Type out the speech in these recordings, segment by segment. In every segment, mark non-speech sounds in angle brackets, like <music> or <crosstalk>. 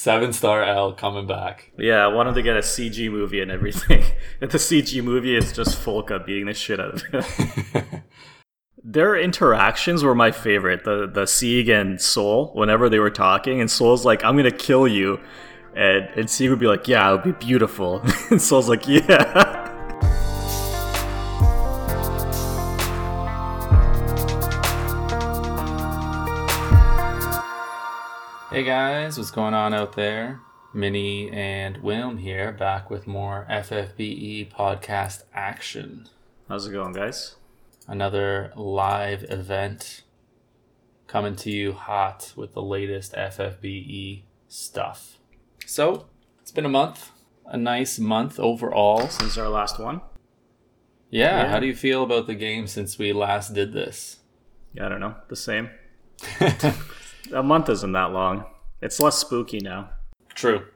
Seven star L coming back. Yeah, I wanted to get a CG movie and everything. <laughs> The CG movie is just Folka beating the shit out of him. <laughs> Their interactions were my favorite. The the Sieg and Soul, whenever they were talking, and Soul's like, I'm gonna kill you. And and Sieg would be like, Yeah, it would be beautiful. <laughs> and Soul's like, Yeah. Hey guys, what's going on out there? Minnie and Wilm here, back with more FFBE podcast action. How's it going, guys? Another live event coming to you hot with the latest FFBE stuff. So, it's been a month, a nice month overall. Since our last one? Yeah, Yeah. how do you feel about the game since we last did this? Yeah, I don't know. The same. <laughs> A month isn't that long. It's less spooky now. True.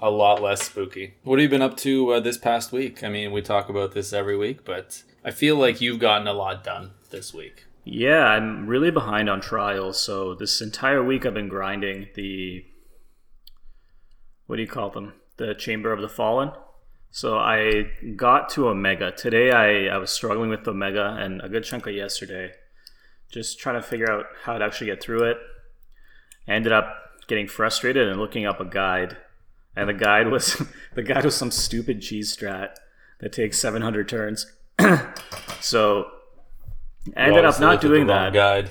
A lot less spooky. What have you been up to uh, this past week? I mean, we talk about this every week, but I feel like you've gotten a lot done this week. Yeah, I'm really behind on trials. So this entire week I've been grinding the what do you call them? The Chamber of the Fallen. So I got to Omega. Today I, I was struggling with Omega and a good chunk of yesterday. Just trying to figure out how to actually get through it. I ended up getting frustrated and looking up a guide. And the guide was <laughs> the guide was some stupid cheese strat that takes 700 turns. <clears throat> so I ended up not doing that. Guide.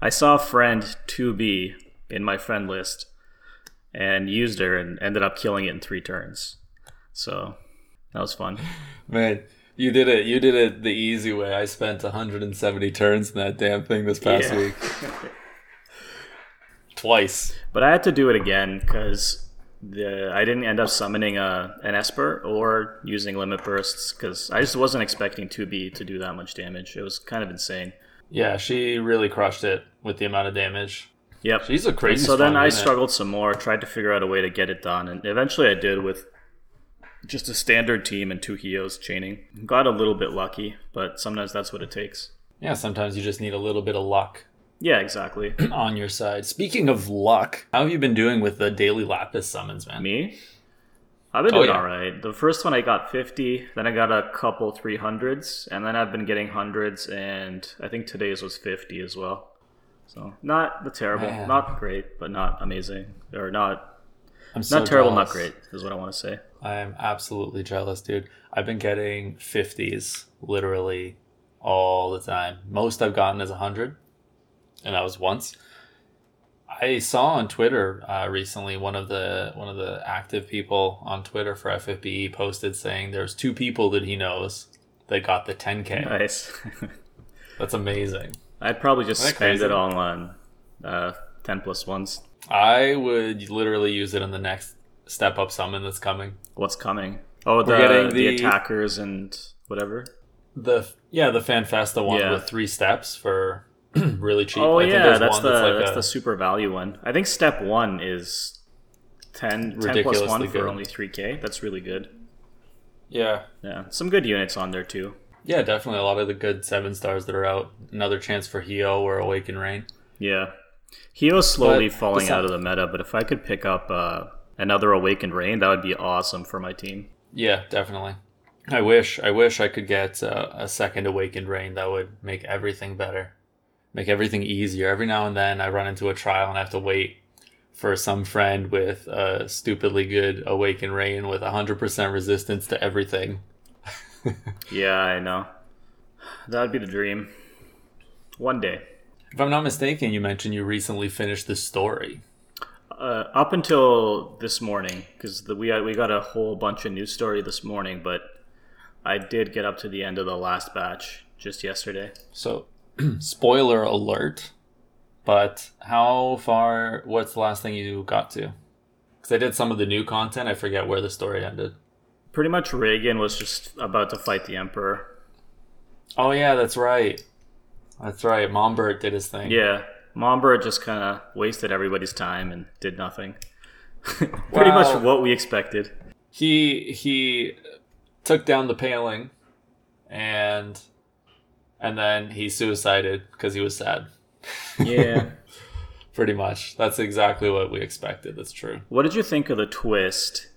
I saw a friend 2B in my friend list and used her and ended up killing it in three turns. So that was fun. <laughs> Man, you did it. You did it the easy way. I spent 170 turns in that damn thing this past Yeah. week. <laughs> Twice. But I had to do it again because the I didn't end up summoning a, an Esper or using limit bursts because I just wasn't expecting 2B to do that much damage. It was kind of insane. Yeah, she really crushed it with the amount of damage. Yep. She's a crazy. so then I unit. struggled some more, tried to figure out a way to get it done, and eventually I did with just a standard team and two Hyous chaining. Got a little bit lucky, but sometimes that's what it takes. Yeah, sometimes you just need a little bit of luck Yeah, exactly. <clears throat> on your side. Speaking of luck, how have you been doing with the daily lapis summons, man? Me? I've been Oh, doing yeah. all right. The first one I got 50, then I got a couple 300s, and then I've been getting hundreds, and I think today's was 50 as well. So not the terrible, Man. not great, but not amazing, or not I'm so not terrible, not great is what I want to say. I am absolutely jealous, dude. I've been getting 50s literally all the time. Most I've gotten is 100, and that was once. I saw on Twitter uh, recently one of the one of the active people on Twitter for FFBE posted saying there's two people that he knows that got the 10k. Nice. <laughs> That's amazing. I'd probably just spend crazy? it all on uh, 10 plus ones. I would literally use it in the next step up summon that's coming. What's coming? Oh, the, the the- attackers and whatever. The yeah, the FanFesta one Yeah. with three steps for <clears throat> really cheap. Oh I yeah, there's that's one the like that's a- the super value one. I think step one is 10, 10 plus Ridiculously one for only three k. That's really good. yeah. Yeah, some good units on there too. Yeah, definitely a lot of the good seven stars that are out. Another chance for Hyou or Awaken Rain. Yeah, Hyou's slowly But falling out of the meta, but if I could pick up uh, another Awakened Rain, that would be awesome for my team. Yeah, definitely. I wish I wish I could get uh, a second Awakened Rain. That would make everything better, make everything easier. Every now and then I run into a trial and I have to wait for some friend with a stupidly good Awakened Rain with 100% resistance to everything. <laughs> Yeah, I know. That would be the dream. One day. If I'm not mistaken, you mentioned you recently finished the story. Uh, up until this morning, because we we got a whole bunch of news story this morning, but I did get up to the end of the last batch just yesterday. So, <clears throat> spoiler alert. But how far? What's the last thing you got to? Because I did some of the new content. I forget where the story ended. Pretty much, Raegen was just about to fight the Emperor. Oh yeah, that's right. That's right. Mombert did his thing. Yeah, Mombert just kind of wasted everybody's time and did nothing. <laughs> Pretty Wow. much what we expected. He he took down the paling, and and then he suicided because he was sad. Yeah. <laughs> Pretty much. That's exactly what we expected. That's true. What did you think of the twist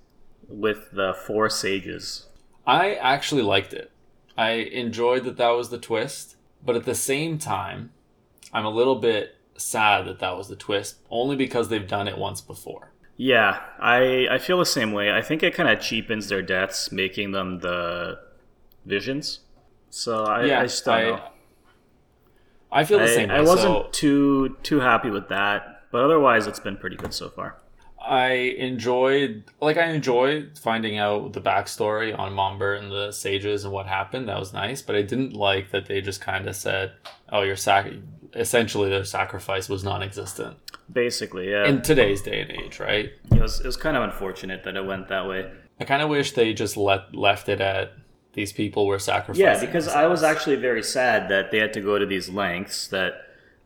with the four sages? I actually liked it. I enjoyed that that was the twist, but at the same time, I'm a little bit sad that that was the twist, only because they've done it once before. Yeah, I I feel the same way. I think it kind of cheapens their deaths, making them the visions. So I, Yeah, I just don't I- I feel the I, same way. I wasn't So too too happy with that, but otherwise it's been pretty good so far. I enjoyed, like, I enjoyed finding out the backstory on Mombert and the sages and what happened. That was nice, but I didn't like that they just kind of said, "Oh, your sac." Essentially, their sacrifice was non-existent Basically, yeah. in today's day and age, right? it was it was kind of unfortunate that it went that way. I kind of wish they just let left it at these people were sacrificing. Yeah, because I was actually very sad that they had to go to these lengths that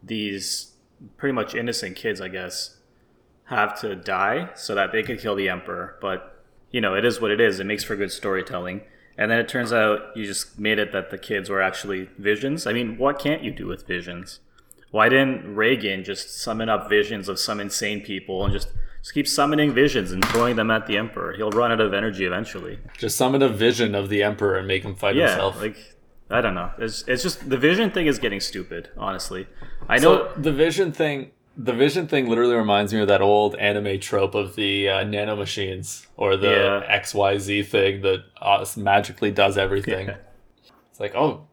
these pretty much innocent kids, I guess, have to die so that they could kill the emperor. But you know, it is what it is. It makes for good storytelling. And then it turns out you just made it that the kids were actually visions. I mean, what can't you do with visions? Why didn't Raegen just summon up visions of some insane people and just just keep summoning visions and throwing them at the emperor? He'll run out of energy eventually. just summon a vision of the emperor and make him fight Yeah, himself. like I don't know. It's it's just the vision thing is getting stupid. Honestly, I know. So the vision thing, the vision thing, literally reminds me of that old anime trope of the uh, nano machines or the Yeah. X Y Z thing that uh, magically does everything. Yeah. It's like, oh,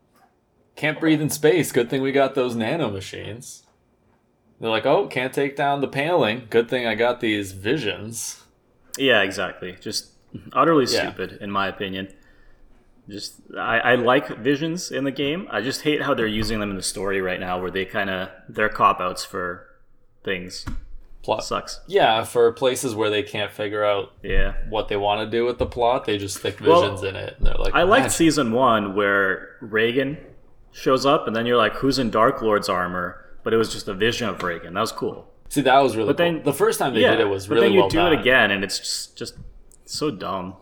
can't breathe in space. Good thing we got those nano machines. They're like, oh, can't take down the paneling. Good thing I got these visions. yeah, exactly. Just utterly Yeah. stupid, in my opinion. Just I, I like visions in the game. I just hate how they're using them in the story right now, where they kind of they're cop outs for things. Plot. Sucks. Yeah, for places where they can't figure out Yeah. what they want to do with the plot, they just stick Well, visions in it. And they're like, I liked ah. season one where Raegen shows up, and then you're like, "Who's in Dark Lord's armor?" But it was just a vision of Raegen. That was cool. See, that was really But then- The first time they yeah, did it was really. but then you well do done. it again, and it's just just so dumb.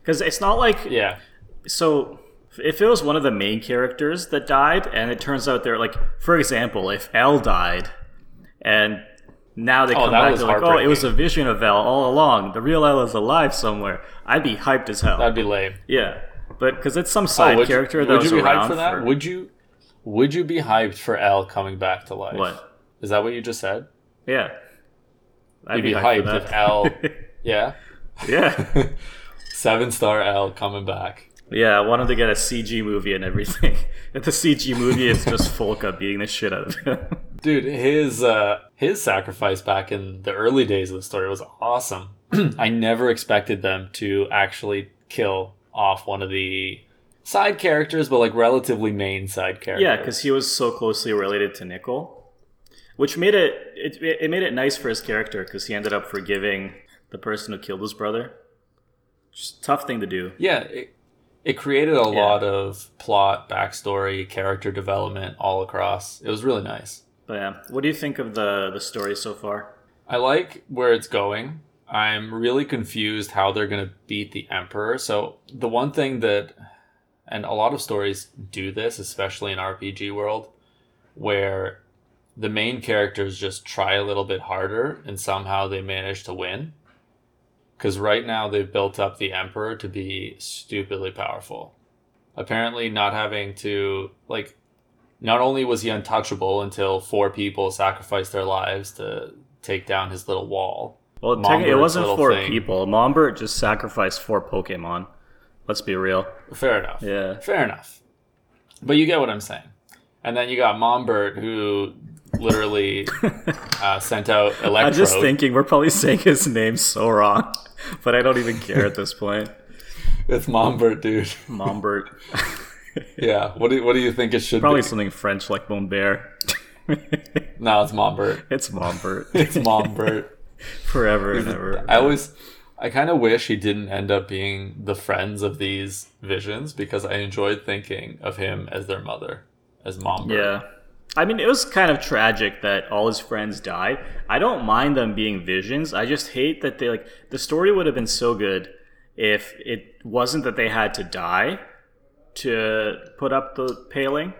Because it's not like Yeah. so. If it was one of the main characters that died, and it turns out they're like, for example, if L died, and now they Oh, come back, they're like, oh, it was a vision of L all along. The real L is alive somewhere. I'd be hyped as hell. That'd be lame. yeah, but because it's some oh, side Oh, would you- character that would was you be around hyped for that? for- Would you? Would you be hyped for L coming back to life? what? is that? What you just said? Yeah, I'd You'd be, for hyped that. if L. <laughs> yeah. yeah. <laughs> Seven star L coming back. Yeah, I wanted to get a CG movie and everything. <laughs> If the CG movie is just Folka beating the shit out of him. Dude, his uh his sacrifice back in the early days of the story was awesome. <clears throat> I never expected them to actually kill off one of the side characters, but like relatively main side characters. yeah, because he was so closely related to Nichol, which made it it, it made it nice for his character because he ended up forgiving the person who killed his brother. Just a tough thing to do. Yeah, it, it created a lot of plot, backstory, character development all across. It was really nice. But yeah, what do you think of the the story so far? I like where it's going. I'm really confused how they're going to beat the Emperor. So, the one thing that, and a lot of stories do this, especially in RPG world, where the main characters just try a little bit harder and somehow they manage to win. Because right now they've built up the Emperor to be stupidly powerful. Apparently, not having to, like, not only was he untouchable until four people sacrificed their lives to take down his little wall. Well, it wasn't four thing. people. Mombert just sacrificed four Pokemon. Let's be real. Fair enough. Yeah. Fair enough. But you get what I'm saying. And then you got Mombert, who literally <laughs> uh, sent out. I'm just thinking we're probably saying his name so wrong, <laughs> but I don't even care at this point. It's Mombert, dude. Mombert. <laughs> Yeah. What do, what do you think it should be? Probably be? something French like Bombert. No, it's Mombert. it's Mombert. It's Mombert. Forever and ever. I always, I kind of wish he didn't end up being the friends of these visions because I enjoyed thinking of him as their mother, as Mombert. Yeah. I mean, it was kind of tragic that all his friends died. I don't mind them being visions. I just hate that they like the story would have been so good if it wasn't that they had to die to put up the paling,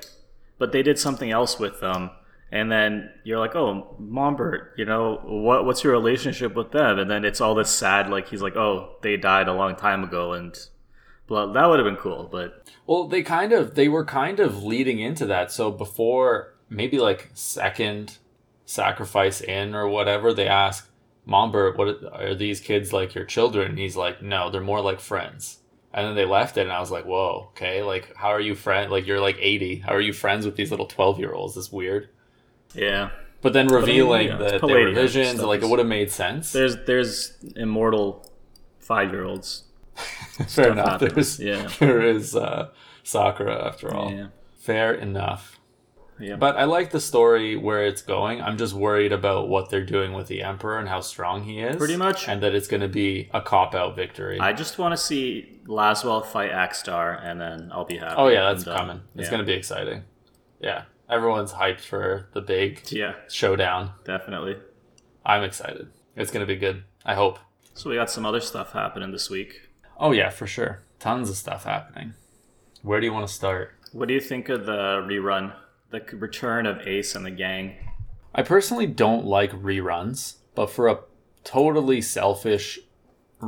but they did something else with them and then you're like, "Oh, Mombert, you know what? What's your relationship with them?" And then it's all this sad, like he's like, "Oh, they died a long time ago," and blah. That would have been cool, but Well, they kind of they were kind of leading into that. So before maybe like second sacrifice in or whatever, they ask Mombert, "What are these kids like your children?" And he's like, "No, they're more like friends." And then they left it, and I was like, "Whoa, okay. Like, how are you friend? Like, you're like 80. How are you friends with these little 12 year olds? It's weird." Yeah, But then revealing yeah, it's that they were visions, like it would have made sense. there's there's immortal five year olds. <laughs> Fair enough. There's, yeah. <laughs> there is uh, Sakura after all. Yeah, Fair enough. yeah. But I like the story where it's going. I'm just worried about what they're doing with the Emperor and how strong he is. Pretty much. And that it's going to be a cop out victory. I just want to see Lasswell fight Axstar, and then I'll be happy. oh, yeah, that's coming. It's Yeah. going to be exciting. Yeah. Everyone's hyped for the big Yeah, showdown. definitely. I'm excited. It's going to be good. I hope. So we got some other stuff happening this week. Oh, yeah, for sure. Tons of stuff happening. Where do you want to start? What do you think of the rerun, the return of Ace and the gang? I personally don't like reruns, but for a totally selfish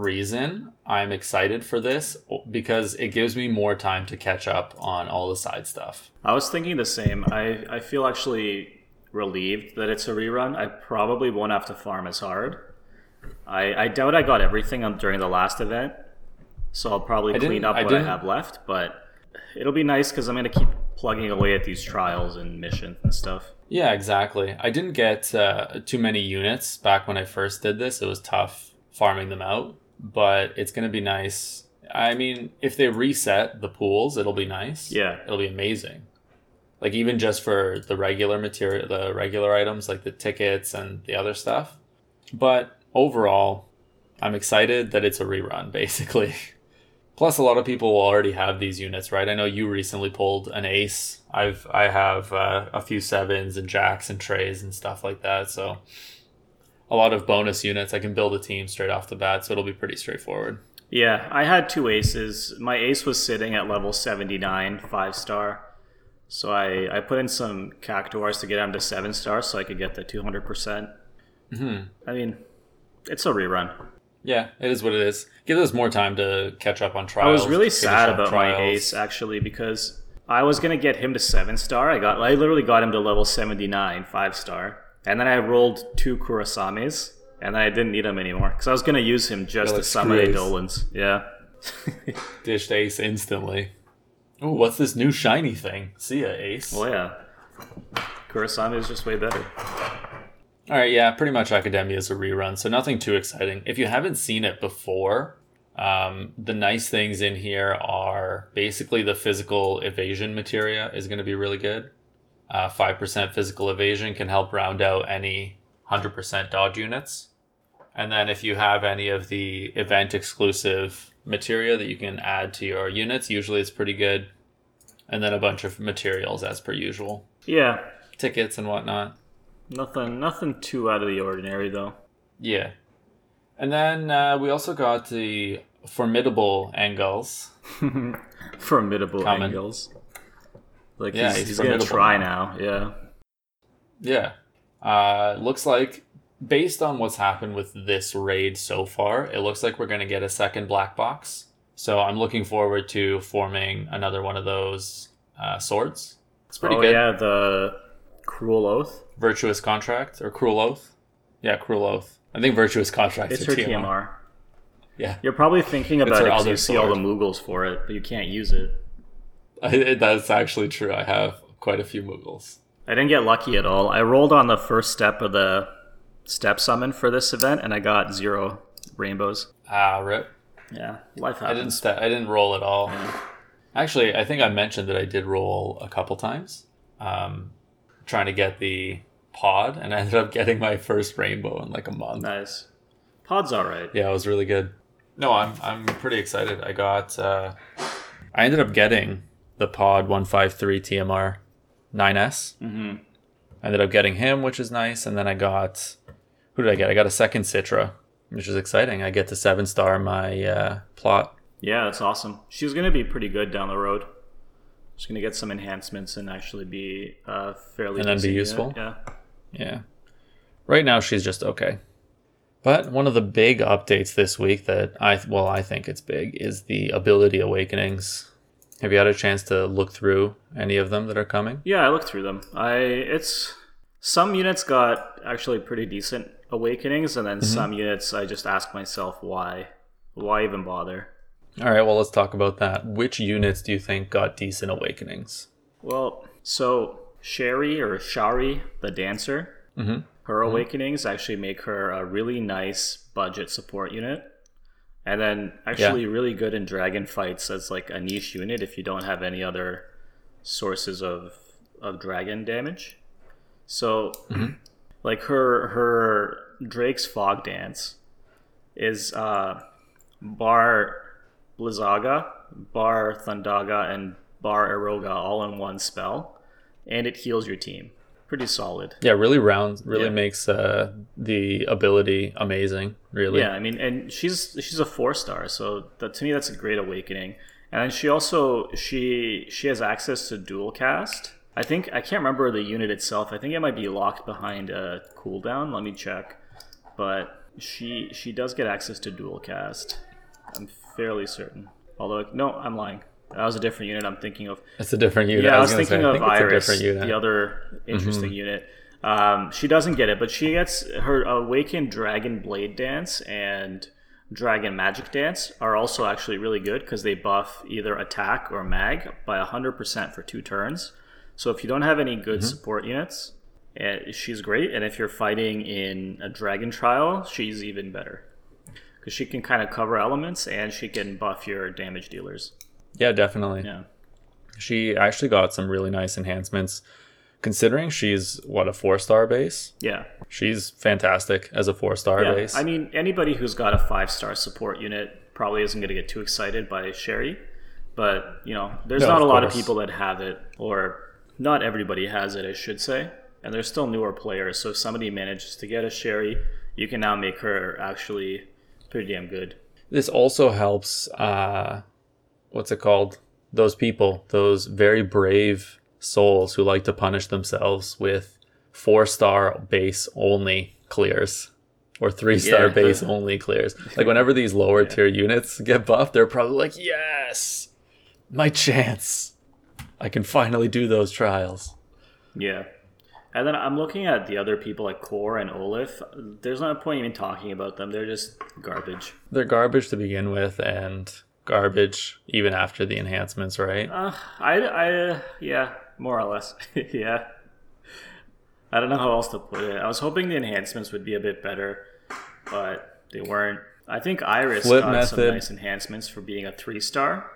reason, I'm excited for this because it gives me more time to catch up on all the side stuff. I was thinking the same. I, I feel actually relieved that it's a rerun. I probably won't have to farm as hard. I, I doubt I got everything during the last event, so I'll probably I clean up I what I didn't- have left. But it'll be nice because I'm going to keep plugging away at these trials and missions and stuff. Yeah, exactly. I didn't get uh, too many units back when I first did this. It was tough farming them out, but it's going to be nice. I mean, if they reset the pools, it'll be nice. Yeah. It'll be amazing. Like even just for the regular material, the regular items like the tickets and the other stuff. But overall, I'm excited that it's a rerun <laughs> basically. Plus, a lot of people will already have these units, right? I know you recently pulled an ace. I've I have uh, a few sevens and jacks and trays and stuff like that. So a lot of bonus units. I can build a team straight off the bat, so it'll be pretty straightforward. Yeah, I had two aces. My ace was sitting at level 79, five star. So I, I put in some cactuars to get him to seven star so I could get the 200%. percent hmm I mean, it's a rerun. Yeah, it is what it is. Give us more time to catch up on trials. I was really sad about my ace actually because I was gonna get him to seven star. I got I literally got him to level 79, five star. And then I rolled two Kurasames and then I didn't need him anymore because I was gonna use him just You're to like, summon "Screw Ace." Dolans. Yeah. <laughs> Dished ace instantly. Oh, what's this new shiny thing? See ya, ace. well, yeah. Kurasame is just way better. All right, yeah, pretty much Academia is a rerun, so nothing too exciting. If you haven't seen it before, um, the nice things in here are basically the physical evasion materia is going to be really good. Uh, 5% physical evasion can help round out any 100% dodge units. And then if you have any of the event exclusive materia that you can add to your units, usually it's pretty good. And then a bunch of materials as per usual, Yeah, tickets and whatnot. Nothing, nothing too out of the ordinary though. Yeah. And then uh, we also got the formidable angles. <laughs> Formidable angles. Like Yeah, he's, he's he's gonna try now. now. Yeah. Yeah. Uh, looks like, based on what's happened with this raid so far, it looks like we're going to get a second black box. So I'm looking forward to forming another one of those uh, swords. It's pretty oh good. yeah, the cruel oath. Virtuous contract or cruel oath. Yeah, cruel oath. I think virtuous contract. It's is her TMR. TMR. Yeah, You're probably thinking about it because you see all the. Moogles for it, but you can't use it. <laughs> that's actually true. I have quite a few Moogles. I didn't get lucky at all. I rolled on the first step of the step summon for this event, and I got zero rainbows. Ah, rip. Yeah, life I didn't happens. st- I didn't roll at all. Actually, I think I mentioned that I did roll a couple times, um, trying to get the pod, and <laughs> I ended up getting my first rainbow in like a month. Nice. Pod's all right. Yeah, it was really good. No, I'm I'm pretty excited. I got uh, I ended up getting the pod one five three TMR 9S. Mm-hmm. I ended up getting him, which is nice, and then I got who did I get? I got a second Citra, which is exciting. I get to seven star my uh, plot. Yeah, that's awesome. She's gonna be pretty good down the road. She's gonna get some enhancements and actually be uh, fairly And then be useful? Yeah. Yeah. Right now she's just okay. But one of the big updates this week that I well I think it's big is the ability awakenings. Have you had a chance to look through any of them that are coming? Yeah, I looked through them. I it's some units got actually pretty decent awakenings, and then Mm-hmm. some units I just ask myself why, why even bother? All right, well let's talk about that. Which units do you think got decent awakenings? Well, so Sherry or Shari, the dancer, Mm-hmm. her awakenings actually make her a really nice budget support unit. And then actually really good in dragon fights as like a niche unit if you don't have any other sources of of dragon damage. So like her her Drake's fog dance is uh bar Blizzaga, bar Thundaga, and bar Aeroga all in one spell, and it heals your team. Pretty solid. Yeah, really round really Yeah. makes uh, the ability amazing, really. Yeah, I mean, and she's she's a four star, so that, to me that's a great awakening. And then she also she she has access to dual cast. I think I can't remember the unit itself. I think it might be locked behind a cooldown. Let me check. But she she does get access to dual cast. I'm fairly certain. Although no, I'm lying. That was a different unit I'm thinking of. It's a different unit. Yeah, I was, gonna thinking say, of think Iris. Mm-hmm. the other interesting unit. Um, she doesn't get it, but she gets her Awakened Dragon Blade Dance and Dragon Magic Dance are also actually really good because they buff either attack or mag by 100% for two turns. So if you don't have any good Mm-hmm. support units, eh, she's great. And if you're fighting in a Dragon Trial, she's even better because she can kind of cover elements and she can buff your damage dealers. Yeah, definitely. Yeah. She actually got some really nice enhancements. Considering she's what a four star base, Yeah. she's fantastic as a four star Yeah, base. I mean, anybody who's got a five star support unit probably isn't going to get too excited by Sherry. But, you know, there's No, not a lot of people that have it, or not everybody has it, I should say. And there's still newer players. So if somebody manages to get a Sherry, you can now make her actually pretty damn good. this also helps. Uh, what's it called? Those people, those very brave souls who like to punish themselves with four star base only clears or three star Yeah. base <laughs> only clears. Like whenever these lower tier units get buffed, they're probably like, yes, my chance. I can finally do those trials. Yeah. And then I'm looking at the other people like Core and Olaf. There's no point even talking about them. They're just garbage. They're garbage to begin with, and garbage even after the enhancements, right? Uh, I, I, yeah, more or less. <laughs> yeah. I don't know how else to put it. I was hoping the enhancements would be a bit better, but they weren't. I think Iris Flip got some nice enhancements for being a three star.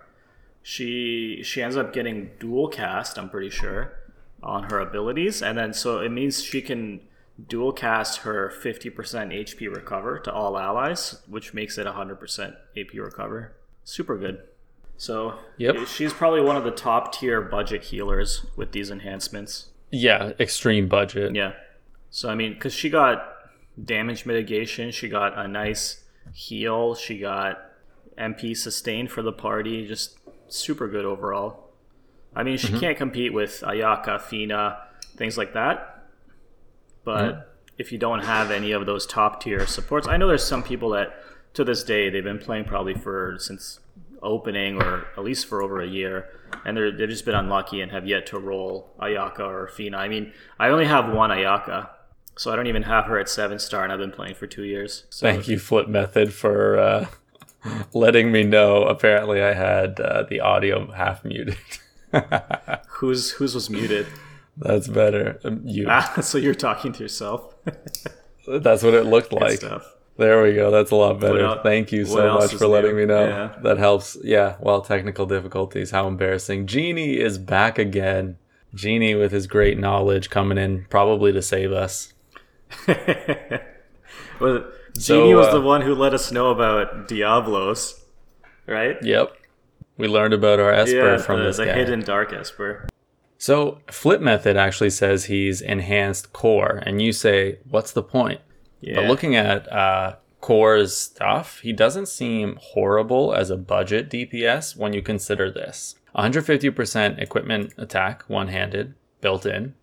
She she ends up getting dual cast. I'm pretty sure on her abilities, and then so it means she can dual cast her 50% HP recover to all allies, which makes it 100% AP recover. Super good. So Yep. she's probably one of the top tier budget healers with these enhancements. Yeah, extreme budget. Yeah. So I mean, because she got damage mitigation, she got a nice heal, she got MP sustain for the party, just super good overall. I mean, she mm-hmm. can't compete with Ayaka, Fina, things like that. But mm-hmm. if you don't have any of those top tier supports, I know there's some people that to this day they've been playing probably for since opening or at least for over a year, and they're they've just been unlucky and have yet to roll Ayaka or Fina. I mean, I only have one Ayaka, so I don't even have her at seven star, and I've been playing for two years. So Thank you, Flip Method, for uh, letting me know. Apparently, I had uh, the audio half muted. <laughs> who's whose was muted? That's better. Um, You. Ah, <laughs> so you're talking to yourself. <laughs> That's what it looked like. There we go. That's a lot better. Thank you so much for letting new? me know. Yeah. That helps. Yeah. Well, technical difficulties. How embarrassing. Genie is back again. Genie with his great knowledge coming in, probably to save us. <laughs> well, So, Genie was uh, the one who let us know about Diablos, right? Yep. We learned about our Esper Yeah, from the, this the guy. hidden dark Esper. So Flip Method actually says he's enhanced core, and you say, "What's the point?" Yeah. But looking at uh, Core's stuff, he doesn't seem horrible as a budget DPS when you consider this. 150% equipment attack, one handed, built in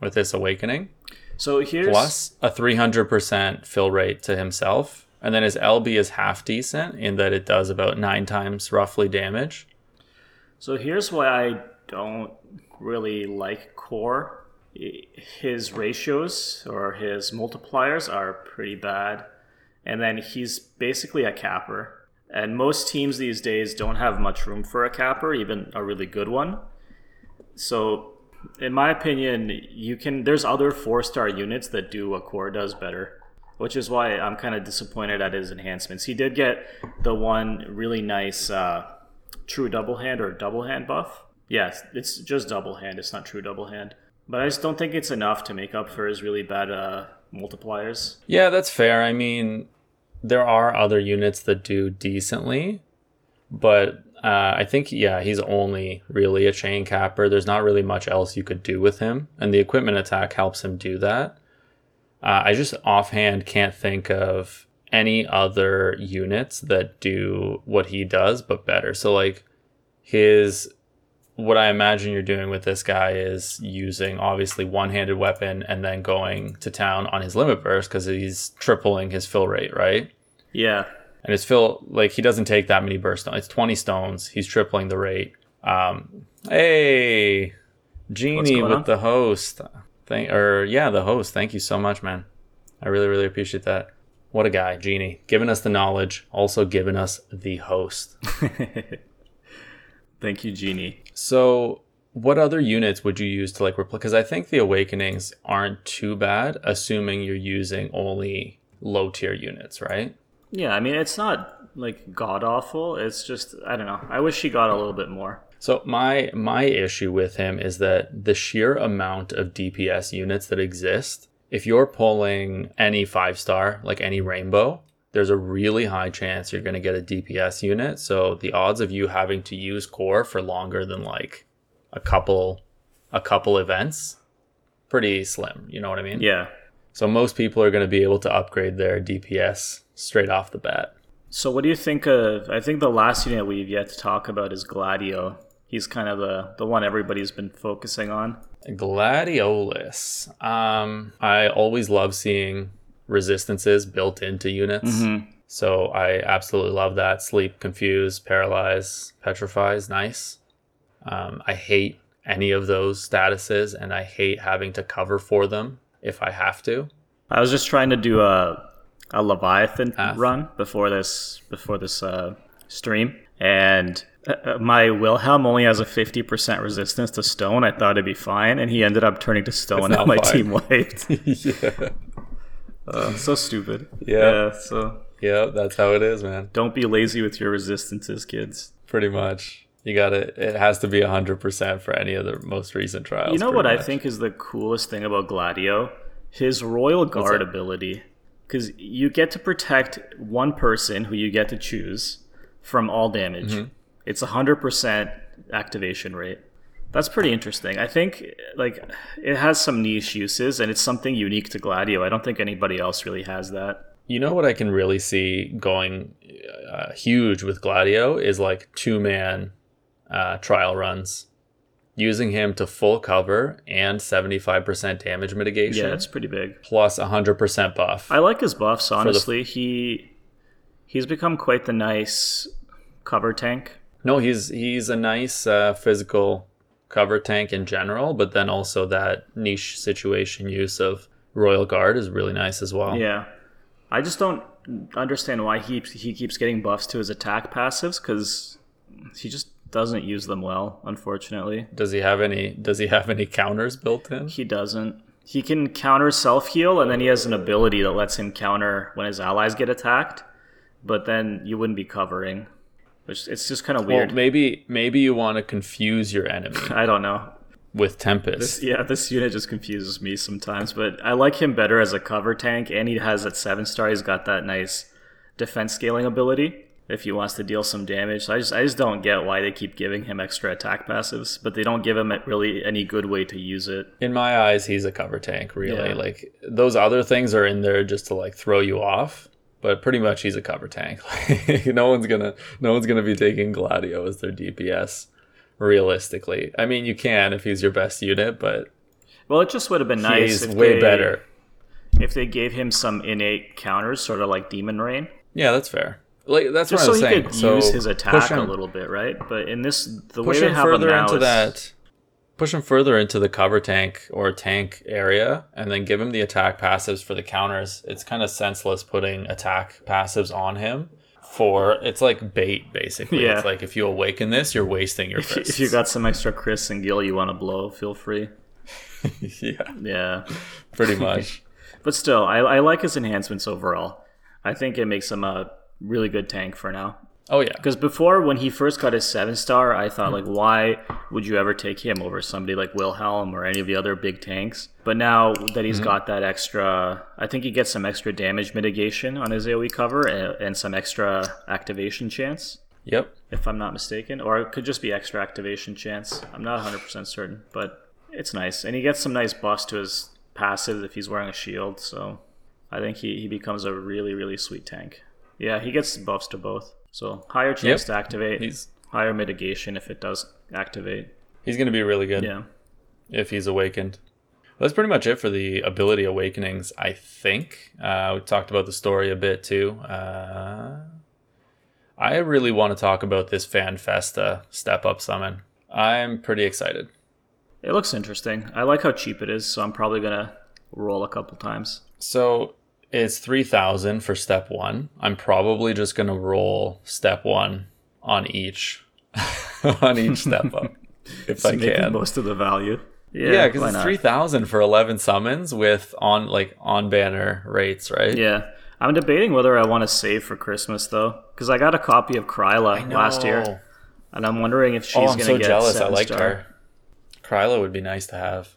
with this awakening, So here's plus a 300% fill rate to himself. And then his LB is half decent in that it does about nine times roughly damage. So here's why I don't really like core. His ratios or his multipliers are pretty bad. And then he's basically a capper. And most teams these days don't have much room for a capper, even a really good one. So in my opinion, you can there's other four star units that do what core does better. Which is why I'm kind of disappointed at his enhancements. He did get the one really nice uh, true double hand or double hand buff. Yes, it's just double hand. It's not true double hand. But I just don't think it's enough to make up for his really bad uh, multipliers. Yeah, that's fair. I mean, there are other units that do decently, but uh, I think yeah, he's only really a chain capper. There's not really much else you could do with him, and the equipment attack helps him do that. Uh, I just offhand can't think of any other units that do what he does, but better. So like his what I imagine you're doing with this guy is using obviously one-handed weapon and then going to town on his limit burst because he's tripling his fill rate, right? Yeah. And his fill like he doesn't take that many burst stones. It's 20 stones. He's tripling the rate. Um, hey, Genie with on? the host. Thank or yeah, the host. Thank you so much, man. I really really appreciate that. What a guy, Genie, giving us the knowledge, also giving us the host. <laughs> Thank you, Genie. So, what other units would you use to like replace? Because I think the awakenings aren't too bad, assuming you're using only low tier units, right? Yeah, I mean, it's not like god awful. It's just, I don't know. I wish he got a little bit more. So my my issue with him is that the sheer amount of DPS units that exist, if you're pulling any five star, like any rainbow, there's a really high chance you're going to get a DPS unit. So the odds of you having to use core for longer than like a couple a couple events pretty slim, you know what I mean? Yeah. So most people are going to be able to upgrade their DPS straight off the bat. So, what do you think of? I think the last unit we've yet to talk about is Gladio. He's kind of the, the one everybody's been focusing on. Gladiolus. Um, I always love seeing resistances built into units. So I absolutely love that. Sleep, confuse, paralyze, petrify is nice. Um, I hate any of those statuses, and I hate having to cover for them if I have to. I was just trying to do a a Leviathan Path. run before this before this uh, stream, and uh, uh, my Wilhelm only has a fifty percent resistance to stone. I thought it'd be fine, and he ended up turning to stone, and my fine. team wiped. <laughs> <laughs> yeah, Uh, so stupid. Yeah. So yeah, that's how it is, man. don't be lazy with your resistances, kids. Pretty much. You got to It has to be hundred percent for any of the most recent trials. You know what I think is the coolest thing about Gladio? His Royal Guard ability. Because you get to protect one person who you get to choose from all damage. Mm-hmm. It's a 100% activation rate. That's pretty interesting. I think like it has some niche uses and it's something unique to Gladio. I don't think anybody else really has that. You know what I can really see going uh, huge with Gladio is like two man uh, trial runs, using him to full cover and seventy five percent damage mitigation, Yeah, it's pretty big. Plus plus hundred percent buff. I like his buffs honestly. he he's become quite the nice cover tank. no, he's he's a nice uh, physical cover tank in general, but then also that niche situation use of Royal Guard is really nice as well. Yeah, I just don't understand why he he keeps getting buffs to his attack passives because he just doesn't use them well. Unfortunately, Does he have any? Does he have any counters built in? he doesn't. He can counter self heal, and then he has an ability that lets him counter when his allies get attacked. But then you wouldn't be covering, which it's just kind of Well, weird. maybe maybe you want to confuse your enemy <laughs> I don't know. with Tempest. Yeah, this unit just confuses me sometimes, but I like him better as a cover tank, and he has that seven star. He's got that nice defense scaling ability if he wants to deal some damage. So I just I just don't get why they keep giving him extra attack passives, but they don't give him really any good way to use it. in my eyes he's a cover tank really Yeah. like those other things are in there just to like throw you off but pretty much he's a cover tank <laughs> no one's gonna no one's gonna be taking gladio as their dps realistically. I mean, you can if he's your best unit, but Well, it just would have been nice he's if way they, better. if they gave him some innate counters, sort of like Demon Rain, Yeah, that's fair. Like that's just what so I'm he saying. could so use his attack push a little bit, right? But in this, the way they him have him further now into is- that. Push him further into the cover tank or tank area, and then give him the attack passives for the counters. It's kind of senseless putting attack passives on him. For it's like bait, basically. Yeah. It's like if you awaken this, you're wasting your If, if you got some extra Chris and Gil you want to blow, feel free. <laughs> yeah, Yeah. pretty much. <laughs> But still, I, I like his enhancements overall. I think it makes him a really good tank for now. Oh yeah, Because before, when he first got his seven star, I thought hmm. like, why would you ever take him over somebody like Wilhelm or any of the other big tanks? But now that he's hmm. got that extra, I think he gets some extra damage mitigation on his AOE cover and, and some extra activation chance, yep. if I'm not mistaken, or it could just be extra activation chance. I'm not 100% certain, but it's nice, and he gets some nice buffs to his passive if he's wearing a shield. So I think he, he becomes a really really sweet tank. Yeah, he gets buffs to both. So higher chance Yep. to activate, He's higher mitigation if it does activate. he's gonna be really good. Yeah. if he's awakened. That's pretty much it for the ability awakenings, I think. Uh, we talked about the story a bit too. Uh, I really want to talk about this Fan Festa step up summon. I'm pretty excited. It looks interesting. I like how cheap it is, so I'm probably gonna roll a couple times. So it's 3000 for step one. I'm probably just going to roll step one on each. <laughs> on each step up <laughs> if I Making can. most of the value. Yeah, Yeah, because why it's not? three thousand for eleven summons with on like on banner rates, right? Yeah. I'm debating whether I want to save for Christmas though, because I got a copy of Kryla last year, and I'm wondering if oh, she's Oh, gonna so get jealous. I liked star. her. Kryla would be nice to have.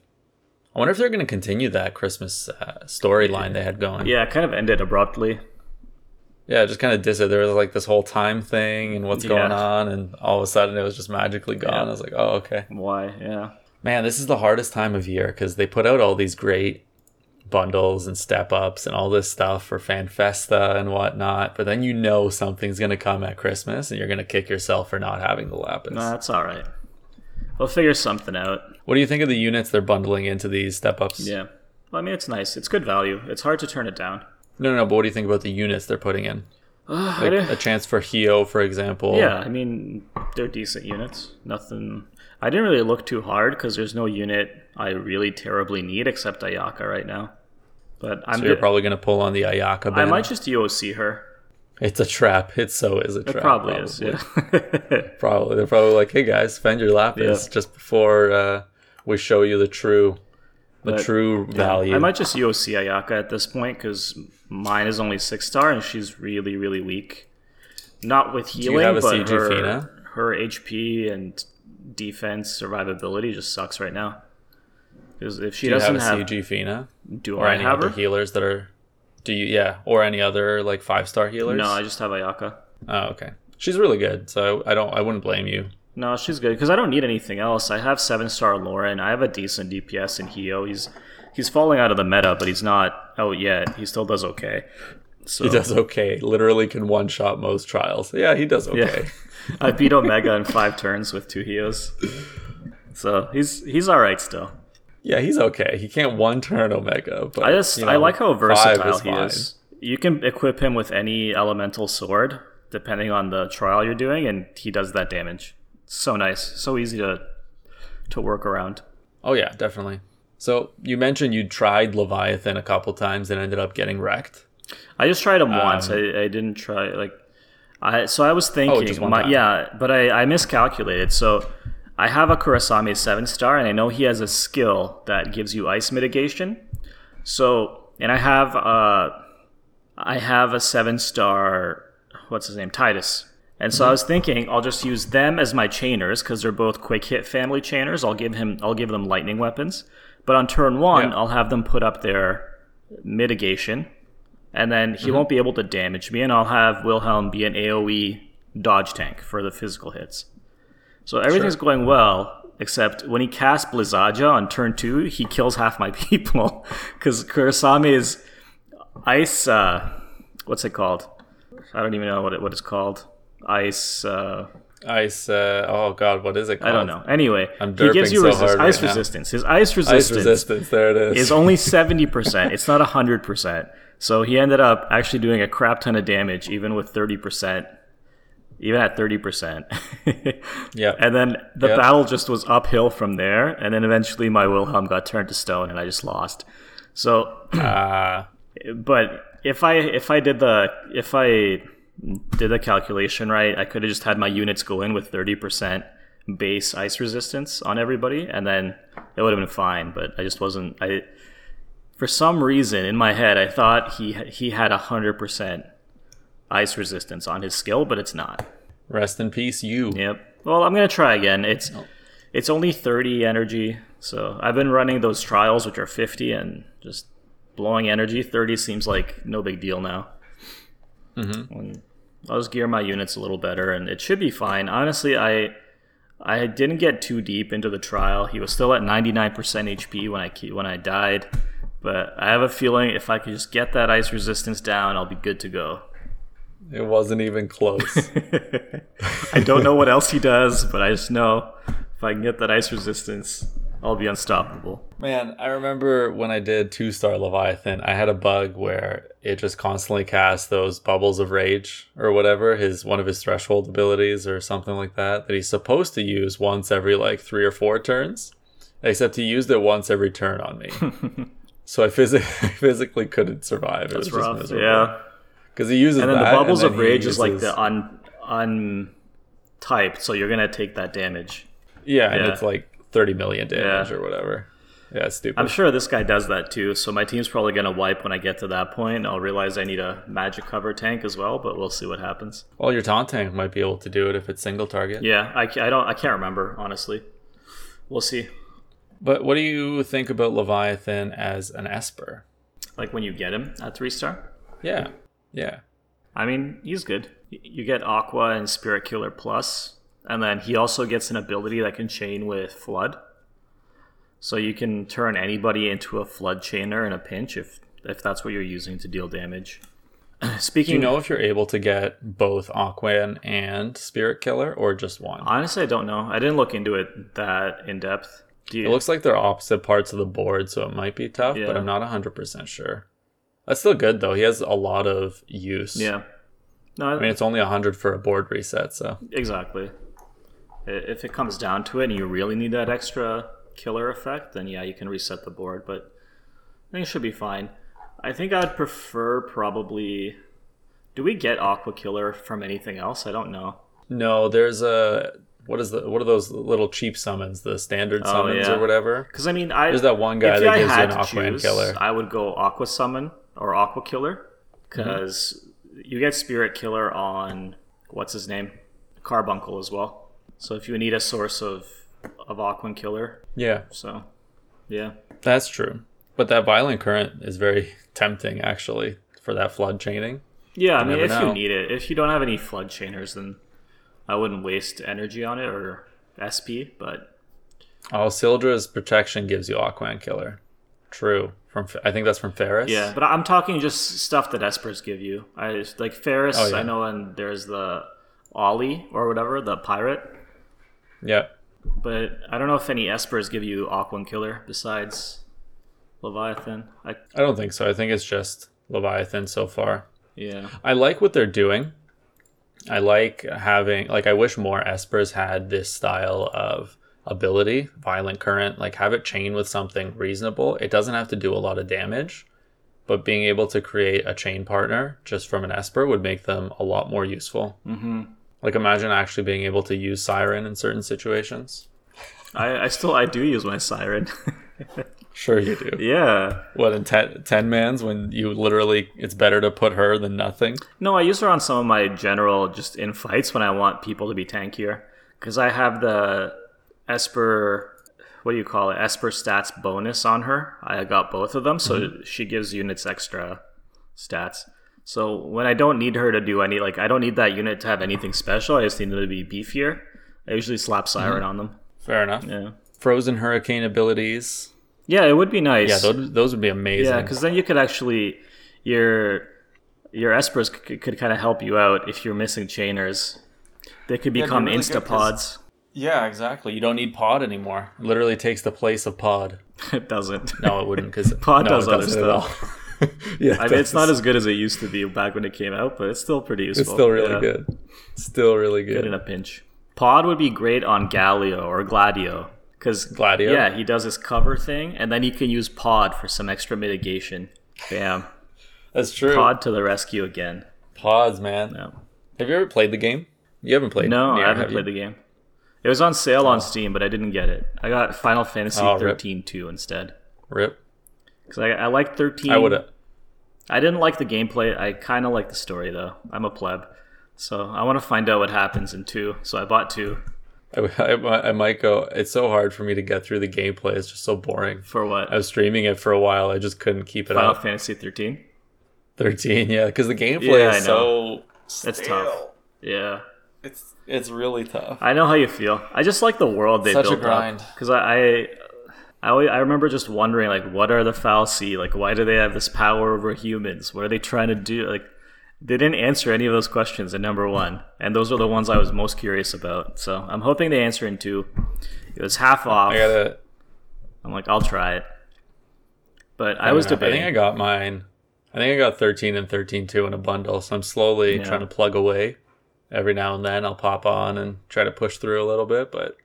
I wonder if they're going to continue that Christmas uh, storyline they had going. Yeah, it kind of ended abruptly. yeah, just kind of dis it. There was like this whole time thing and what's going on, and all of a sudden it was just magically gone. Yeah. I was like, oh, okay. Why? Yeah. Man, this is the hardest time of year because they put out all these great bundles and step ups and all this stuff for FanFesta and whatnot. But then you know something's going to come at Christmas and you're going to kick yourself for not having the lapis. No, that's all right. We'll figure something out. What do you think of the units they're bundling into these step ups? Yeah. Well, I mean, it's nice. It's good value. It's hard to turn it down. No, no, no, but what do you think about the units they're putting in? Uh, I Like a chance for Hyou, for example. yeah, I mean, they're decent units. Nothing. I didn't really look too hard because there's no unit I really terribly need except Ayaka right now. But I'm. So you're good- probably going to pull on the Ayaka I banner. might just UOC her. It's a trap. It so is a trap. It probably, is. Yeah. <laughs> Probably. They're probably like, hey guys, spend your lapis Yeah. just before uh, we show you the true, the But, true value. I might just UOC Ayaka at this point because mine is only six star and she's really really weak. Not with healing, but CG her Fina? her HP and defense survivability just sucks right now. Because if she do you have doesn't a have, CG Fina do or I any have other her? healers that are? Do you? Yeah, or any other like five star healers? No, I just have Ayaka. Oh, okay. She's really good, so I don't. I wouldn't blame you. No, she's good because I don't need anything else. I have seven star Lauren. I have a decent DPS in Hyou. He's he's falling out of the meta, but he's not out yet. He still does okay. So He does okay. Literally can one shot most trials. Yeah, he does okay. Yeah. <laughs> I beat Omega in five turns with two Hyous. So he's he's all right still. Yeah, he's okay. He can't one turn Omega, but I just you I like how versatile he fine. is. You can equip him with any elemental sword depending on the trial you're doing, and he does that damage. So nice, so easy to to work around. Oh yeah, definitely. So you mentioned you tried Leviathan a couple times and ended up getting wrecked. I just tried him once. Um, I, I didn't try like I so I was thinking just one my, yeah, but I, I miscalculated. So I have a Kurasame seven star and I know he has a skill that gives you ice mitigation. So and I have uh I have a seven star what's his name? Titus. And Mm-hmm. so I was thinking I'll just use them as my chainers because they're both quick hit family chainers. I'll give him I'll give them lightning weapons. But on turn one, Yeah. I'll have them put up their mitigation and then Mm-hmm. he won't be able to damage me, and I'll have Wilhelm be an AoE dodge tank for the physical hits. So everything's going well, except when he casts Blizzaja on turn two, he kills half my <laughs> people because Kurasame is ice. Uh, what's it called? I don't even know what it, what it's called. Ice. Uh, Ice. Uh, oh God, what is it? Called? I don't know. Anyway, he gives you so resist- hard right ice resistance. His ice resistance, Ice resistance, resistance. There it is. is only <laughs> 70%. It's not 100%. So he ended up actually doing a crap ton of damage, even with 30%, even at 30%. <laughs> yeah. and then the Yep. battle just was uphill from there. And then eventually my Wilhelm got turned to stone and I just lost. So, Ah. <clears throat> but if I, if I did the, if I did the calculation right, I could have just had my units go in with 30% base ice resistance on everybody and then it would have been fine. But I just wasn't, I, for some reason in my head, I thought he he had a hundred percent ice resistance on his skill, but it's not. rest in peace, you. Yep. Well, I'm gonna try again. It's it's only thirty energy, so I've been running those trials which are fifty and just blowing energy. Thirty seems like no big deal now. Mm-hmm. I'll just gear my units a little better, and it should be fine. Honestly, I I didn't get too deep into the trial. He was still at 99% HP when I when I died, but I have a feeling if I could just get that ice resistance down, I'll be good to go. It wasn't even close. <laughs> I don't know what else he does, but I just know if I can get that ice resistance, I'll be unstoppable. Man, I remember when I did two star Leviathan, I had a bug where it just constantly cast those bubbles of rage or whatever, his one of his threshold abilities or something like that, that he's supposed to use once every like three or four turns. Except he used it once every turn on me. <laughs> so I, phys- <laughs> I physically couldn't survive. It That's was just rough. miserable. Yeah. Because he uses And then the bubbles and of then he rage is like the un untyped, so you're gonna take that damage. Yeah, and yeah. it's like 30 million damage Yeah. or whatever. Yeah, stupid. I'm sure this guy does that too, so my team's probably gonna wipe when I get to that point. I'll realize I need a magic cover tank as well, but we'll see what happens. well, your taunt tank might be able to do it if it's single target. Yeah, I, I don't I can't remember honestly. We'll see. But what do you think about Leviathan as an Esper? Like when you get him at three star. Yeah, yeah. I mean, he's good. You get Aqua and Spirit Killer Plus, and then he also gets an ability that can chain with Flood. So you can turn anybody into a Flood chainer in a pinch if if that's what you're using to deal damage. Speaking, <clears throat> Do you know if you're able to get both Aquan and Spirit Killer or just one? honestly, I don't know. I didn't look into it that in depth. Do you, It looks like they're opposite parts of the board, so it might be tough, Yeah. but I'm not 100% sure. That's still good, though. He has a lot of use. yeah. No, I mean, it's only 100 for a board reset, so. Exactly. If it comes down to it and you really need that extra killer effect, then yeah, you can reset the board, but I think it should be fine. I think I'd prefer probably. Do we get Aqua Killer from anything else? I don't know. No, there's a. What is the what are those little cheap summons, the standard Oh, summons yeah. or whatever? Because I mean, I There's that one guy that I gives you an Aqua and choose, Killer. I would go Aqua Summon or Aqua Killer because you get Spirit Killer on what's his name, Carbuncle as well. So if you need a source of of Aqua Killer, Yeah, so yeah. that's true. But that violent current is very <laughs> tempting, actually, for that flood chaining. Yeah, I mean, if know. you need it, if you don't have any flood chainers, then I wouldn't waste energy on it or SP. But Oh, Sildra's protection gives you Aquan Killer. True. From I think that's from Ferris. yeah, but I'm talking just stuff that Espers give you. I like Ferris. Oh, yeah. I know, and there's the Ollie or whatever, the pirate. Yeah. But I don't know if any Espers give you Aquan Killer besides Leviathan. I I don't think so. I think it's just Leviathan so far. yeah. I like what they're doing. I like having like I wish more Espers had this style of ability, violent current, like have it chain with something reasonable. It doesn't have to do a lot of damage, but being able to create a chain partner just from an Esper would make them a lot more useful. Mm-hmm. Like imagine actually being able to use Siren in certain situations. I, I still I do use my siren. <laughs> Sure you do. yeah. What in ten, 10 mans when you literally it's better to put her than nothing? No, I use her on some of my general just in fights when I want people to be tankier. Because I have the Esper, what do you call it? Esper stats bonus on her. I got both of them, so mm-hmm. she gives units extra stats. So when I don't need her to do any, like, I don't need that unit to have anything special, I just need them to be beefier. I usually slap Siren mm-hmm. on them. Fair enough. Yeah. Frozen Hurricane abilities. Yeah, it would be nice. Yeah, those, those would be amazing. Yeah, because then you could actually your your espers could, could kind of help you out if you're missing chainers. They could become really good 'cause- instapods. Yeah, exactly. You don't need pod anymore. It literally takes the place of pod. <laughs> it doesn't. No, it wouldn't because <laughs> Pod no, does other all. <laughs> yeah, I mean, it's not as good as it used to be back when it came out, but it's still pretty useful. It's still really Yeah. good. Still really Good Good in a pinch. Pod would be great on Galio or Gladio. Because Gladio? yeah, he does his cover thing, and then he can use Pod for some extra mitigation. Bam, That's true. Pod to the rescue again. Pods, man. No, Have you ever played the game? You haven't played. no, Nier, I haven't have you? played the game. It was on sale on oh. Steam, but I didn't get it. I got Final Fantasy Oh, rip. 2 instead. Rip. Because I, I like 13. I would. I didn't like the gameplay. I kind of like the story though. I'm a pleb, so I want to find out what happens in two. So I bought two <laughs> I, I, I might go. It's so hard for me to get through the gameplay. It's just so boring. for what? I was streaming it for a while. I just couldn't keep it up. Final up. Fantasy 13. Thirteen, yeah, because the gameplay Yeah, is so. It's tough. Yeah, It's it's really tough. I know how you feel. I just like the world they built. Such a grind. up because I, I I always, I remember just wondering like what are the fal'Cie like why do they have this power over humans? What are they trying to do? Like they didn't answer any of those questions in number one, and those are the ones I was most curious about. So I'm hoping they answer in two. It was half off. I gotta. I'm like I'll try it, but I, was don't know. I think I got mine. I think I got thirteen and thirteen two in a bundle. So I'm slowly Yeah. trying to plug away. Every now and then I'll pop on and try to push through a little bit, but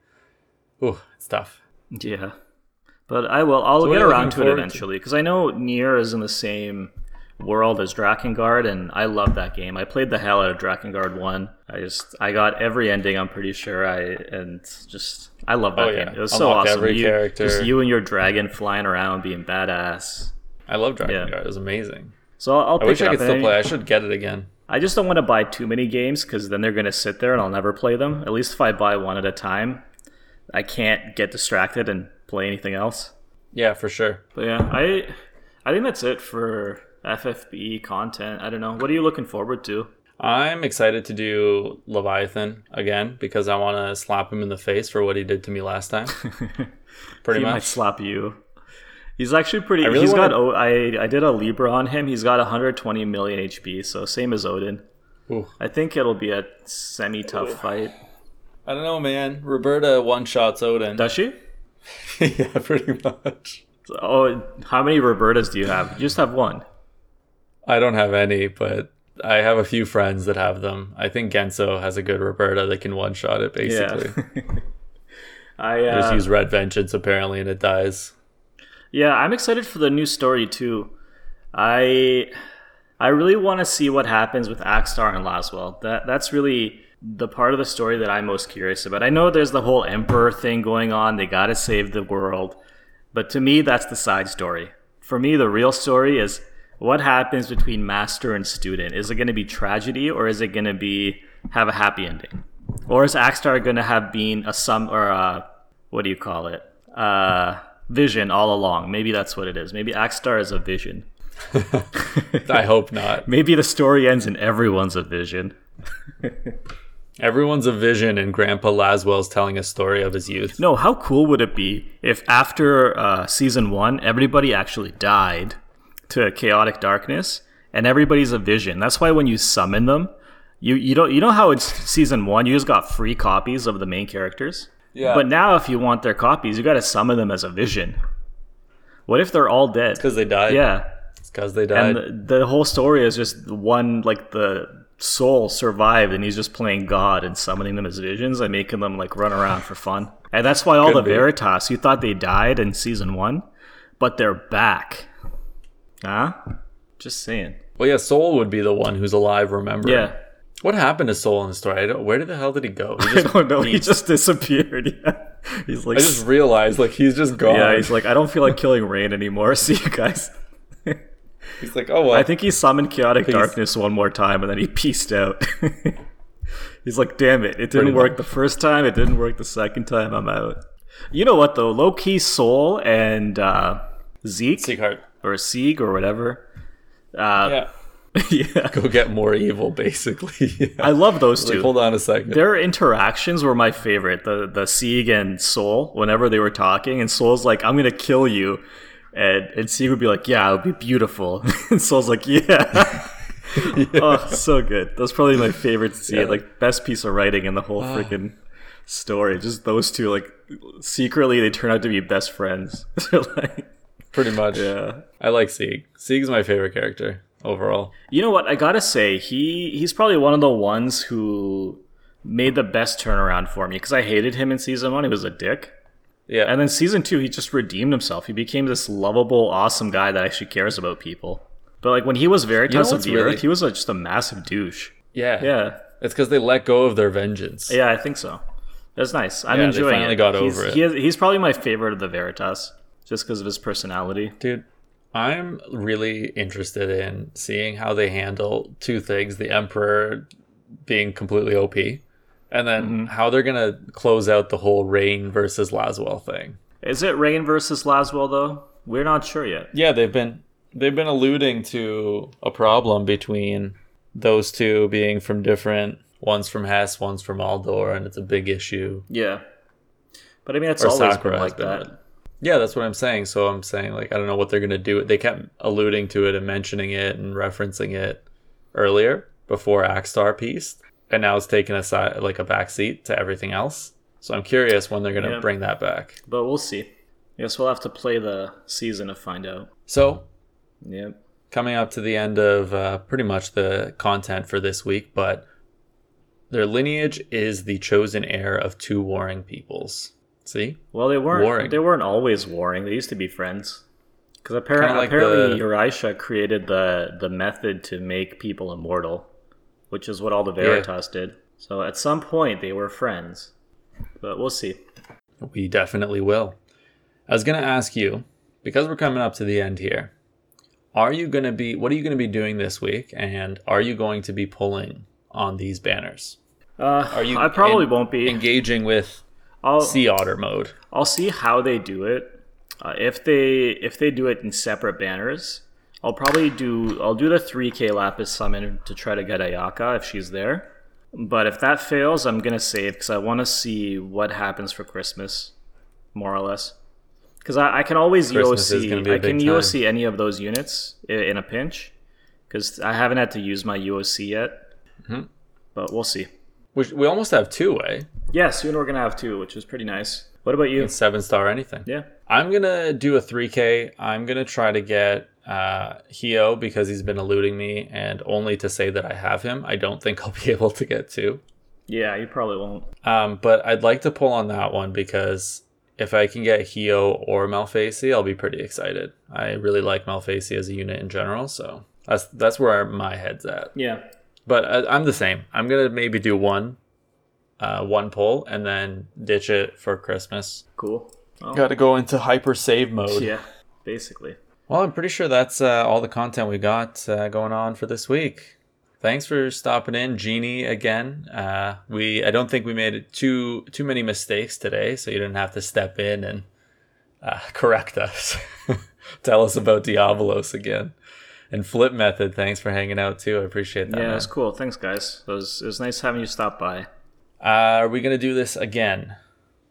ooh, it's tough. Yeah, but I will. I'll So get around to it eventually because I know Nier is in the same world as Drakengard, and I love that game. I played the hell out of Drakengard one. I just I got every ending. I'm pretty sure I and just I love that Oh, yeah. game. It was so awesome. every you, character. just you and your dragon flying around being badass. I love Dragon Yeah. It was amazing. So I'll, I'll I wish I could still play. I should get it again. I just don't want to buy too many games because then they're going to sit there and I'll never play them. At least if I buy one at a time, I can't get distracted and play anything else. Yeah, for sure. But yeah, I I think that's it for FFB content. I don't know. What are you looking forward to? I'm excited to do Leviathan again because I want to slap him in the face for what he did to me last time. <laughs> Pretty he might much. slap you. He's actually pretty. I really he's wanna- got. O- I I did a Libra on him. He's got 120 million HP, so same as Odin. Ooh. I think it'll be a semi tough fight. I don't know, man. Roberta one shots Odin. Does she? <laughs> yeah, pretty much. Oh, how many Robertas do you have? You just have one. I don't have any, but I have a few friends that have them. I think Genso has a good Roberta that can one shot it basically. Yeah. <laughs> I I just uh, use Red Vengeance apparently and it dies. Yeah, I'm excited for the new story too. I I really want to see what happens with Axstar and Lasswell. That that's really the part of the story that I'm most curious about. I know there's the whole emperor thing going on. They got to save the world. But to me that's the side story. For me the real story is what happens between master and student. Is it going to be tragedy or is it going to be have a happy ending? Or is Axstar going to have been a sum or a what do you call it? Uh vision all along. Maybe that's what it is. Maybe Axstar is a vision. <laughs> I hope not. <laughs> Maybe the story ends and everyone's a vision. <laughs> Everyone's a vision and Grandpa Lasswell's telling a story of his youth. No, how cool would it be if after uh, season one, everybody actually died to chaotic darkness and everybody's a vision? That's why when you summon them, you, you don't you know how in s- season one you just got free copies of the main characters? Yeah. But now if you want their copies, you gotta summon them as a vision. What if they're all dead? Because they died. Yeah. It's because they died. and the, the whole story is just one like the soul survived and he's just playing god and summoning them as visions and making them like run around for fun and that's why all Could the be. veritas you thought they died in season one but they're back huh just saying well, yeah, Sol would be the one who's alive, remember? yeah What happened to Sol in the story? I don't, where the hell did he go? He <laughs> i just, don't know he just disappeared <laughs> yeah he's like I just realized, like, he's just gone. yeah he's like i don't feel like killing rain anymore <laughs> see you guys He's like, oh, well. I think he summoned chaotic Peace. darkness one more time and then he pieced out. He's like, damn it, it didn't work much. the first time, it didn't work the second time, I'm out. You know what though? Low key Sol and uh, Zeke or Sieg or whatever. Uh, Yeah. <laughs> yeah. Go get more evil, basically. <laughs> Yeah. I love those Like, two. hold on a second. Their interactions were my favorite. The the Sieg and Sol, whenever they were talking, and Sol's like, "I'm gonna kill you," and and Sieg would be like, "Yeah, it would be beautiful," <laughs> and Sol's like, "Yeah." Oh, so good. That's probably my favorite to see. Yeah. Like best piece of writing in the whole ah. freaking story. Just those two, like secretly they turn out to be best friends. Like, Pretty much. yeah. I like Sieg. Sieg's my favorite character overall. You know what? I gotta say, he he's probably one of the ones who made the best turnaround for me because I hated him in season one. He was a dick. Yeah. And then season two, he just redeemed himself. He became this lovable, awesome guy that actually cares about people. But like when he was Veritas of what's the really- Earth, he was uh, just a massive douche. yeah. Yeah, It's because they let go of their vengeance. yeah, I think so. That's nice. I'm Yeah, they enjoying finally it. got he's, over it. He is, he's probably my favorite of the Veritas, just because of his personality. Dude, I'm really interested in seeing how they handle two things the Emperor being completely OP, and then Mm-hmm. how they're going to close out the whole Rain versus Lasswell thing. Is it Rain versus Lasswell though? We're not sure yet. Yeah, they've been they've been alluding to a problem between those two being from different one's from Hess, one's from Aldore, and it's a big issue. Yeah, but I mean, it's Or always Sakura been like that. Yeah, that's what I'm saying. So I'm saying like I don't know what they're gonna do. They kept alluding to it and mentioning it and referencing it earlier before Axstar piece, and now it's taken a side like a backseat to everything else. So I'm curious when they're gonna Yeah. bring that back. But we'll see. I guess we'll have to play the season to find out. So Yep. coming up to the end of uh, pretty much the content for this week, but their lineage is the chosen heir of two warring peoples. See, Well, they weren't. Warring. They weren't always warring. They used to be friends. Because apparently, like apparently, the- created the the method to make people immortal, which is what all the Veritas did. So at some point, they were friends. But we'll see. we definitely will. I was gonna ask you because we're coming up to the end here. Are you gonna be? What are you gonna be doing this week? And are you going to be pulling on these banners? Uh, Are you I probably en- won't be. engaging with I'll Sea Otter mode? I'll see how they do it. Uh, if they if they do it in separate banners, I'll probably do I'll do the 3k lapis summon to try to get Ayaka if she's there. But if that fails, I'm gonna save because I want to see what happens for Christmas, more or less. Because I, I can always Christmas UOC be a I can time. UOC any of those units i- in a pinch. Because I haven't had to use my UOC yet. Mm-hmm. But we'll see. Which we almost have two, eh? Yeah, soon we're gonna have two, which is pretty nice. What about you? Seven star anything. Yeah. I'm gonna do a 3K. I'm gonna try to get uh, Hyou because he's been eluding me, and only to say that I have him. I don't think <laughs> I'll be able to get two. Yeah, you probably won't. Um, but I'd like to pull on that one because if I can get Hyou or Malphasie, I'll be pretty excited. I really like Malphasie as a unit in general, so that's that's where my head's at. Yeah. But I, I'm the same. I'm gonna maybe do one, uh, one pull, and then ditch it for Christmas. Cool. Well, Got to go into hyper save mode. yeah, basically. Well, I'm pretty sure that's uh, all the content we got uh, going on for this week. Thanks for stopping in, Jeannie. Again, uh, we I don't think we made too too many mistakes today, so you didn't have to step in and uh, <laughs> correct us. <laughs> Tell us about Diabolos again, and Flip Method. Thanks for hanging out too. I appreciate that. Yeah, man. it's cool. Thanks, guys. It was, it was nice having you stop by. Uh, are we gonna do this again?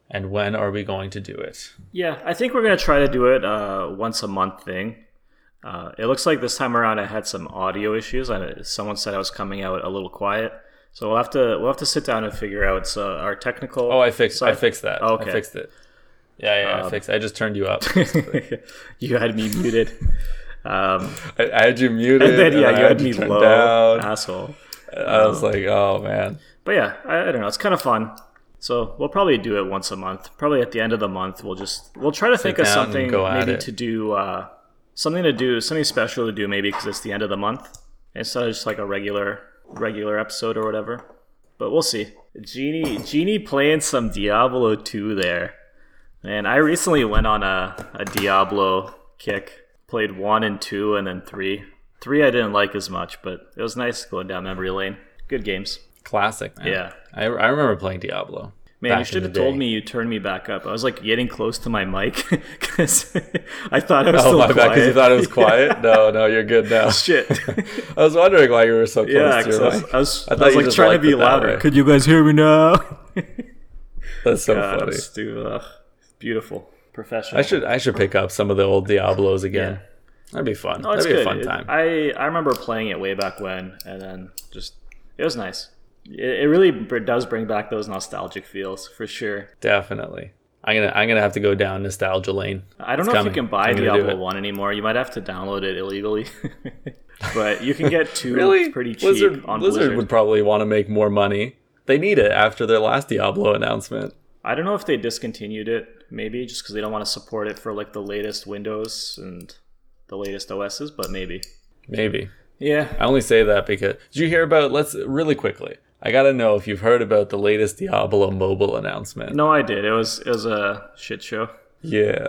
And when are we going to do it? Yeah, I think we're gonna try to do it uh, once a month thing. Uh, it looks like this time around I had some audio issues. and someone said I was coming out a little quiet, so we'll have to we'll have to sit down and figure out so our technical. Oh, I fixed. I fixed that. Okay. I fixed it. Yeah, yeah, I Um, fixed. I just turned you up. <laughs> you had me muted. Um, I, I had you muted. and then yeah, and you had you me low, down. asshole. I was like, oh man. But yeah, I, I don't know. It's kind of fun. So we'll probably do it once a month. Probably at the end of the month, we'll just we'll try to think of something maybe to do uh, something to do something special to do maybe because it's the end of the month instead of just like a regular regular episode or whatever. But we'll see. Genie Genie playing some Diablo 2 there. And I recently went on a, a Diablo kick. Played one and two and then three. Three I didn't like as much, but it was nice going down memory lane. Good games. Classic, man. Yeah. I, I remember playing Diablo. Man, you should have told me you turned me back up. I was like getting close to my mic <laughs> because I thought I was Oh, still my bad, because you thought it was <laughs> quiet? No, no, you're good now. <laughs> Shit. I was wondering why you were so close yeah, to your I was, mic. I was, I I was like trying to be louder. Could you guys hear me now? That's so God, funny. too, ugh, beautiful, professional. I should I should pick up some of the old Diablos again. That'd be fun. No, That'd be good. a fun It- time. I I remember playing it way back when, and then just it was nice. It, it really does bring back those nostalgic feels for sure. Definitely. I'm gonna I'm gonna have to go down nostalgia lane. I don't It's know coming. if you can buy Diablo. One anymore. You might have to download it illegally, <laughs> but you can get two Really? pretty cheap Blizzard, on Blizzard, Blizzard. would probably want to make more money. They need it after their last Diablo announcement. I don't know if they discontinued it, maybe just because they don't want to support it for like the latest Windows and the latest OSs, but maybe. Maybe. Yeah, I only say that because did you hear about? Let's really quickly. I gotta know if you've heard about the latest Diablo mobile announcement. no, I did. It was it was a shit show. Yeah,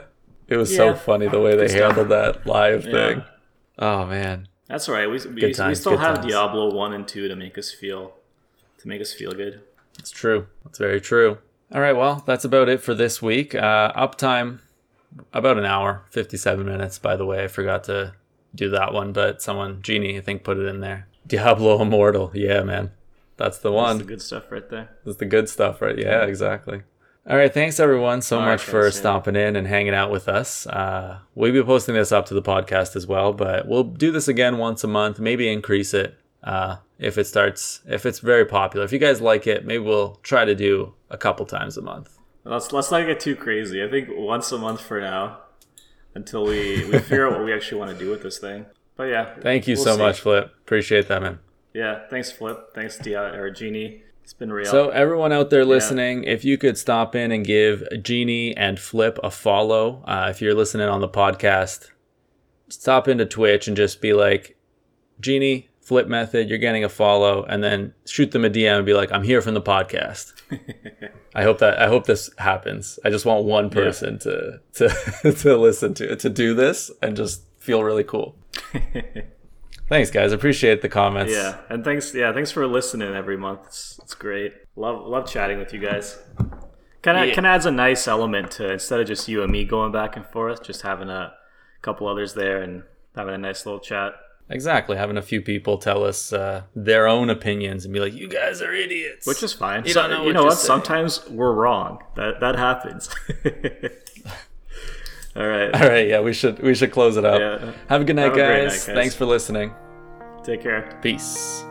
it was so funny the way they Good stuff. handled that live Yeah. thing. Oh man, That's all right. We, we, we times, still good have times. Diablo one and two to make us feel to make us feel good. it's true. It's very true. All right, well, that's about it for this week. Uh, uptime about an hour, fifty-seven minutes. By the way, I forgot to do that one, but someone, Genie, I think, put it in there. Diablo Immortal. Yeah, man, that's the That's one. the good stuff right there. That's the good stuff, right? Yeah, exactly. All right, thanks everyone so All much right, for yeah. stopping in and hanging out with us. Uh, we'll be posting this up to the podcast as well, but we'll do this again once a month, maybe increase it uh, if it starts, if it's very popular. If you guys like it, maybe we'll try to do a couple times a month. Let's let's not get too crazy. I think once a month for now, until we we <laughs> figure out what we actually want to do with this thing. But yeah, Thank you we'll so see. much, Flip. Appreciate that, man. Yeah, thanks Flip. Thanks Dia or Genie. It's been real. So everyone out there listening, if you could stop in and give Genie and Flip a follow, uh, if you're listening on the podcast, stop into Twitch and just be like, Genie, Flip Method, you're getting a follow, and then shoot them a DM and be like, I'm here from the podcast. <laughs> I hope that I hope this happens. I just want one person to to <laughs> to listen to to do this and just feel really cool. <laughs> Thanks, guys. Appreciate the comments. yeah, and thanks yeah thanks for listening every month. It's, it's great. Love love chatting with you guys. Kind of Yeah. kind of adds a nice element to instead of just you and me going back and forth, just having a couple others there and having a nice little chat. Exactly. Having a few people tell us uh, their own opinions and be like, "You guys are idiots," which is fine. You So- know you what know what? saying. Sometimes we're wrong. That that happens. <laughs> All right. All right, yeah, we should we should close it up. Yeah. Have a good night, Have guys. night, guys. Thanks for listening. Take care. Peace.